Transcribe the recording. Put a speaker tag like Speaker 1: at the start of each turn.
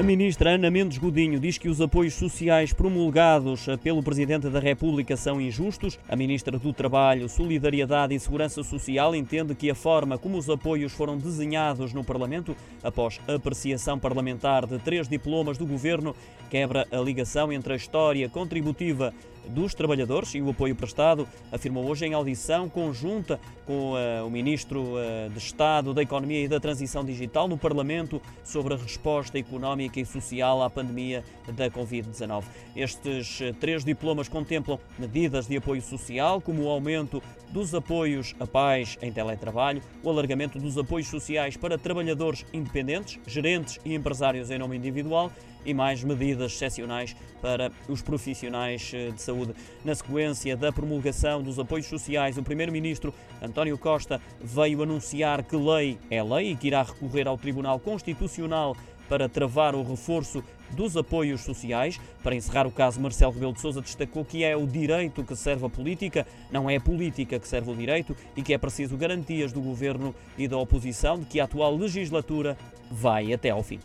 Speaker 1: A ministra Ana Mendes Godinho diz que os apoios sociais promulgados pelo Presidente da República são injustos. A ministra do Trabalho, Solidariedade e Segurança Social entende que a forma como os apoios foram desenhados no Parlamento, após apreciação parlamentar de três diplomas do governo, quebra a ligação entre a história contributiva dos trabalhadores e o apoio prestado, afirmou hoje em audição conjunta com uh, o Ministro uh, de Estado da Economia e da Transição Digital no Parlamento sobre a resposta económica e social à pandemia da Covid-19. Estes uh, três diplomas contemplam medidas de apoio social, como o aumento dos apoios a pais em teletrabalho, o alargamento dos apoios sociais para trabalhadores independentes, gerentes e empresários em nome individual e mais medidas excepcionais para os profissionais de saúde saúde. Na sequência da promulgação dos apoios sociais, o Primeiro-Ministro António Costa veio anunciar que lei é lei e que irá recorrer ao Tribunal Constitucional para travar o reforço dos apoios sociais. Para encerrar o caso, Marcelo Rebelo de Sousa destacou que é o direito que serve a política, não é a política que serve o direito e que é preciso garantias do governo e da oposição de que a atual legislatura vai até ao fim.